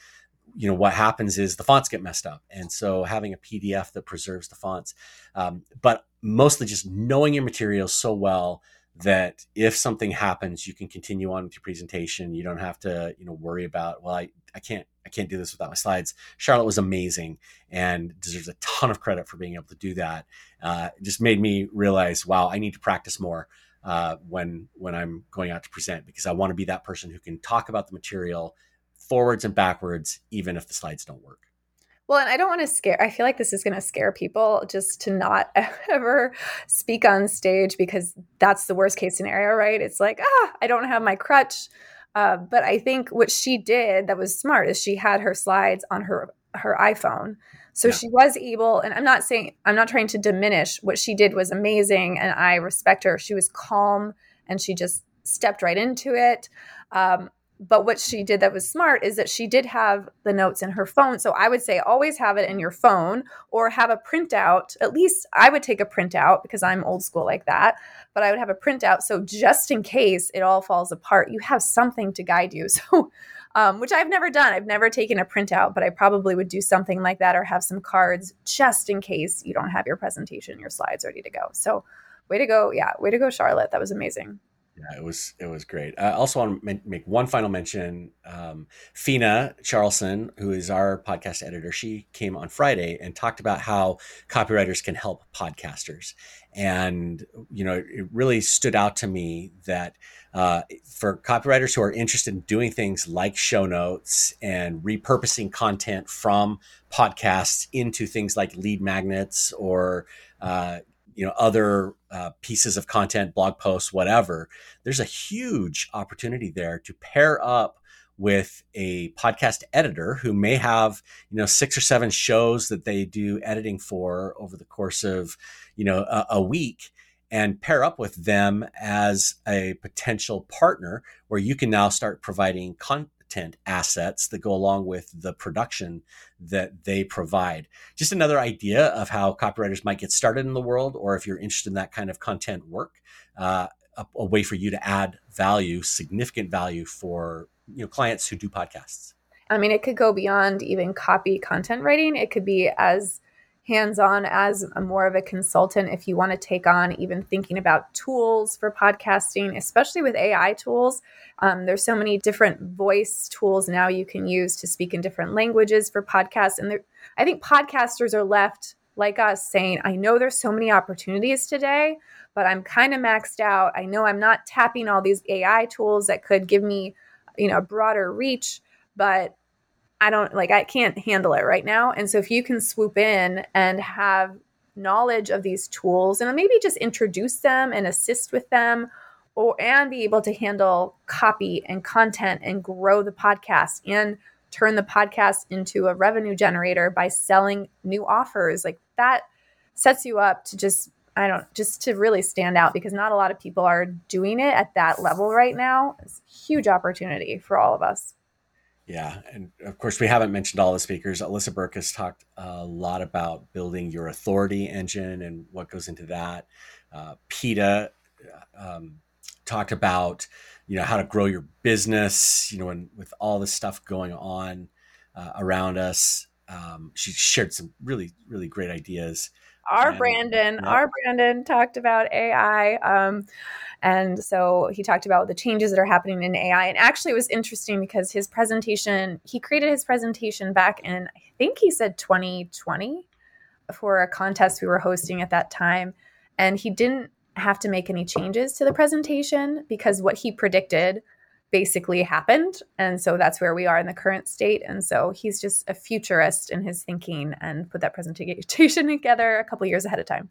you know what happens is the fonts get messed up. And so having a pdf that preserves the fonts um, but mostly just knowing your materials so well that if something happens, you can continue on with your presentation. You don't have to, you know, worry about, well, I, I can't, I can't do this without my slides. Charlotte was amazing and deserves a ton of credit for being able to do that. Uh, it just made me realize, wow, I need to practice more uh, when when I'm going out to present because I want to be that person who can talk about the material forwards and backwards, even if the slides don't work. Well, and I don't want to scare, I feel like this is going to scare people just to not ever speak on stage because that's the worst case scenario, right? It's like, ah, I don't have my crutch. Uh, but I think what she did that was smart is she had her slides on her her iPhone. So yeah. she was able, and I'm not saying, I'm not trying to diminish what she did was amazing and I respect her. She was calm and she just stepped right into it. Um, but what she did that was smart is that she did have the notes in her phone. So I would say always have it in your phone or have a printout. At least I would take a printout because I'm old school like that. But I would have a printout. So just in case it all falls apart, you have something to guide you. So, um, which I've never done. I've never taken a printout, but I probably would do something like that or have some cards just in case you don't have your presentation, your slides ready to go. So, way to go. Yeah, way to go, Charlotte. That was amazing. Yeah, it was it was great. I also want to make one final mention. Um, Fina Charlson, who is our podcast editor, she came on Friday and talked about how copywriters can help podcasters, and you know it really stood out to me that uh, for copywriters who are interested in doing things like show notes and repurposing content from podcasts into things like lead magnets or uh, you know other uh, pieces of content blog posts whatever there's a huge opportunity there to pair up with a podcast editor who may have you know six or seven shows that they do editing for over the course of you know a, a week and pair up with them as a potential partner where you can now start providing con- content assets that go along with the production that they provide. Just another idea of how copywriters might get started in the world, or if you're interested in that kind of content work, uh, a, a way for you to add value, significant value for you know clients who do podcasts. I mean, it could go beyond even copy content writing. It could be as hands on as a more of a consultant if you want to take on even thinking about tools for podcasting, especially with AI tools. Um, there's so many different voice tools now you can use to speak in different languages for podcasts. And I think podcasters are left like us saying, I know there's so many opportunities today, but I'm kind of maxed out. I know I'm not tapping all these AI tools that could give me, you know, broader reach, but I don't like I can't handle it right now. And so if you can swoop in and have knowledge of these tools and maybe just introduce them and assist with them or and be able to handle copy and content and grow the podcast and turn the podcast into a revenue generator by selling new offers like that sets you up to just I don't just to really stand out because not a lot of people are doing it at that level right now. It's a huge opportunity for all of us. Yeah, and of course we haven't mentioned all the speakers. Alyssa Burke has talked a lot about building your authority engine and what goes into that. Uh, Peta um, talked about you know how to grow your business. You know, and with all this stuff going on uh, around us, um, she shared some really really great ideas. Our and, Brandon, yeah. our Brandon talked about AI. Um, and so he talked about the changes that are happening in AI. And actually, it was interesting because his presentation, he created his presentation back in, I think he said 2020 for a contest we were hosting at that time. And he didn't have to make any changes to the presentation because what he predicted basically happened. And so that's where we are in the current state. And so he's just a futurist in his thinking and put that presentation together a couple years ahead of time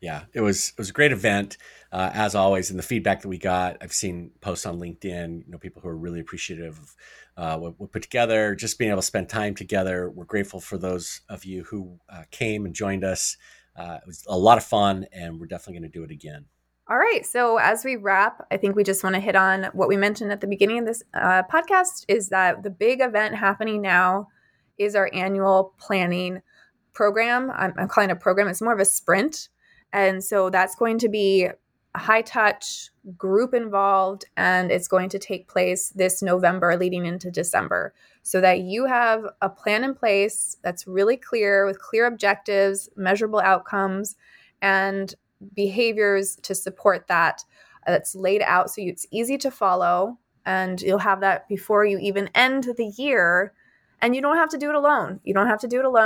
yeah, it was it was a great event uh, as always. And the feedback that we got, I've seen posts on LinkedIn. You know, people who are really appreciative of uh, what we put together, just being able to spend time together. We're grateful for those of you who uh, came and joined us. Uh, it was a lot of fun, and we're definitely going to do it again. All right. So as we wrap, I think we just want to hit on what we mentioned at the beginning of this uh, podcast: is that the big event happening now is our annual planning program. I'm, I'm calling it a program. It's more of a sprint and so that's going to be high touch, group involved, and it's going to take place this November leading into December. So that you have a plan in place that's really clear with clear objectives, measurable outcomes, and behaviors to support that. Uh, that's laid out so it's easy to follow and you'll have that before you even end the year. And you don't have to do it alone. You don't have to do it alone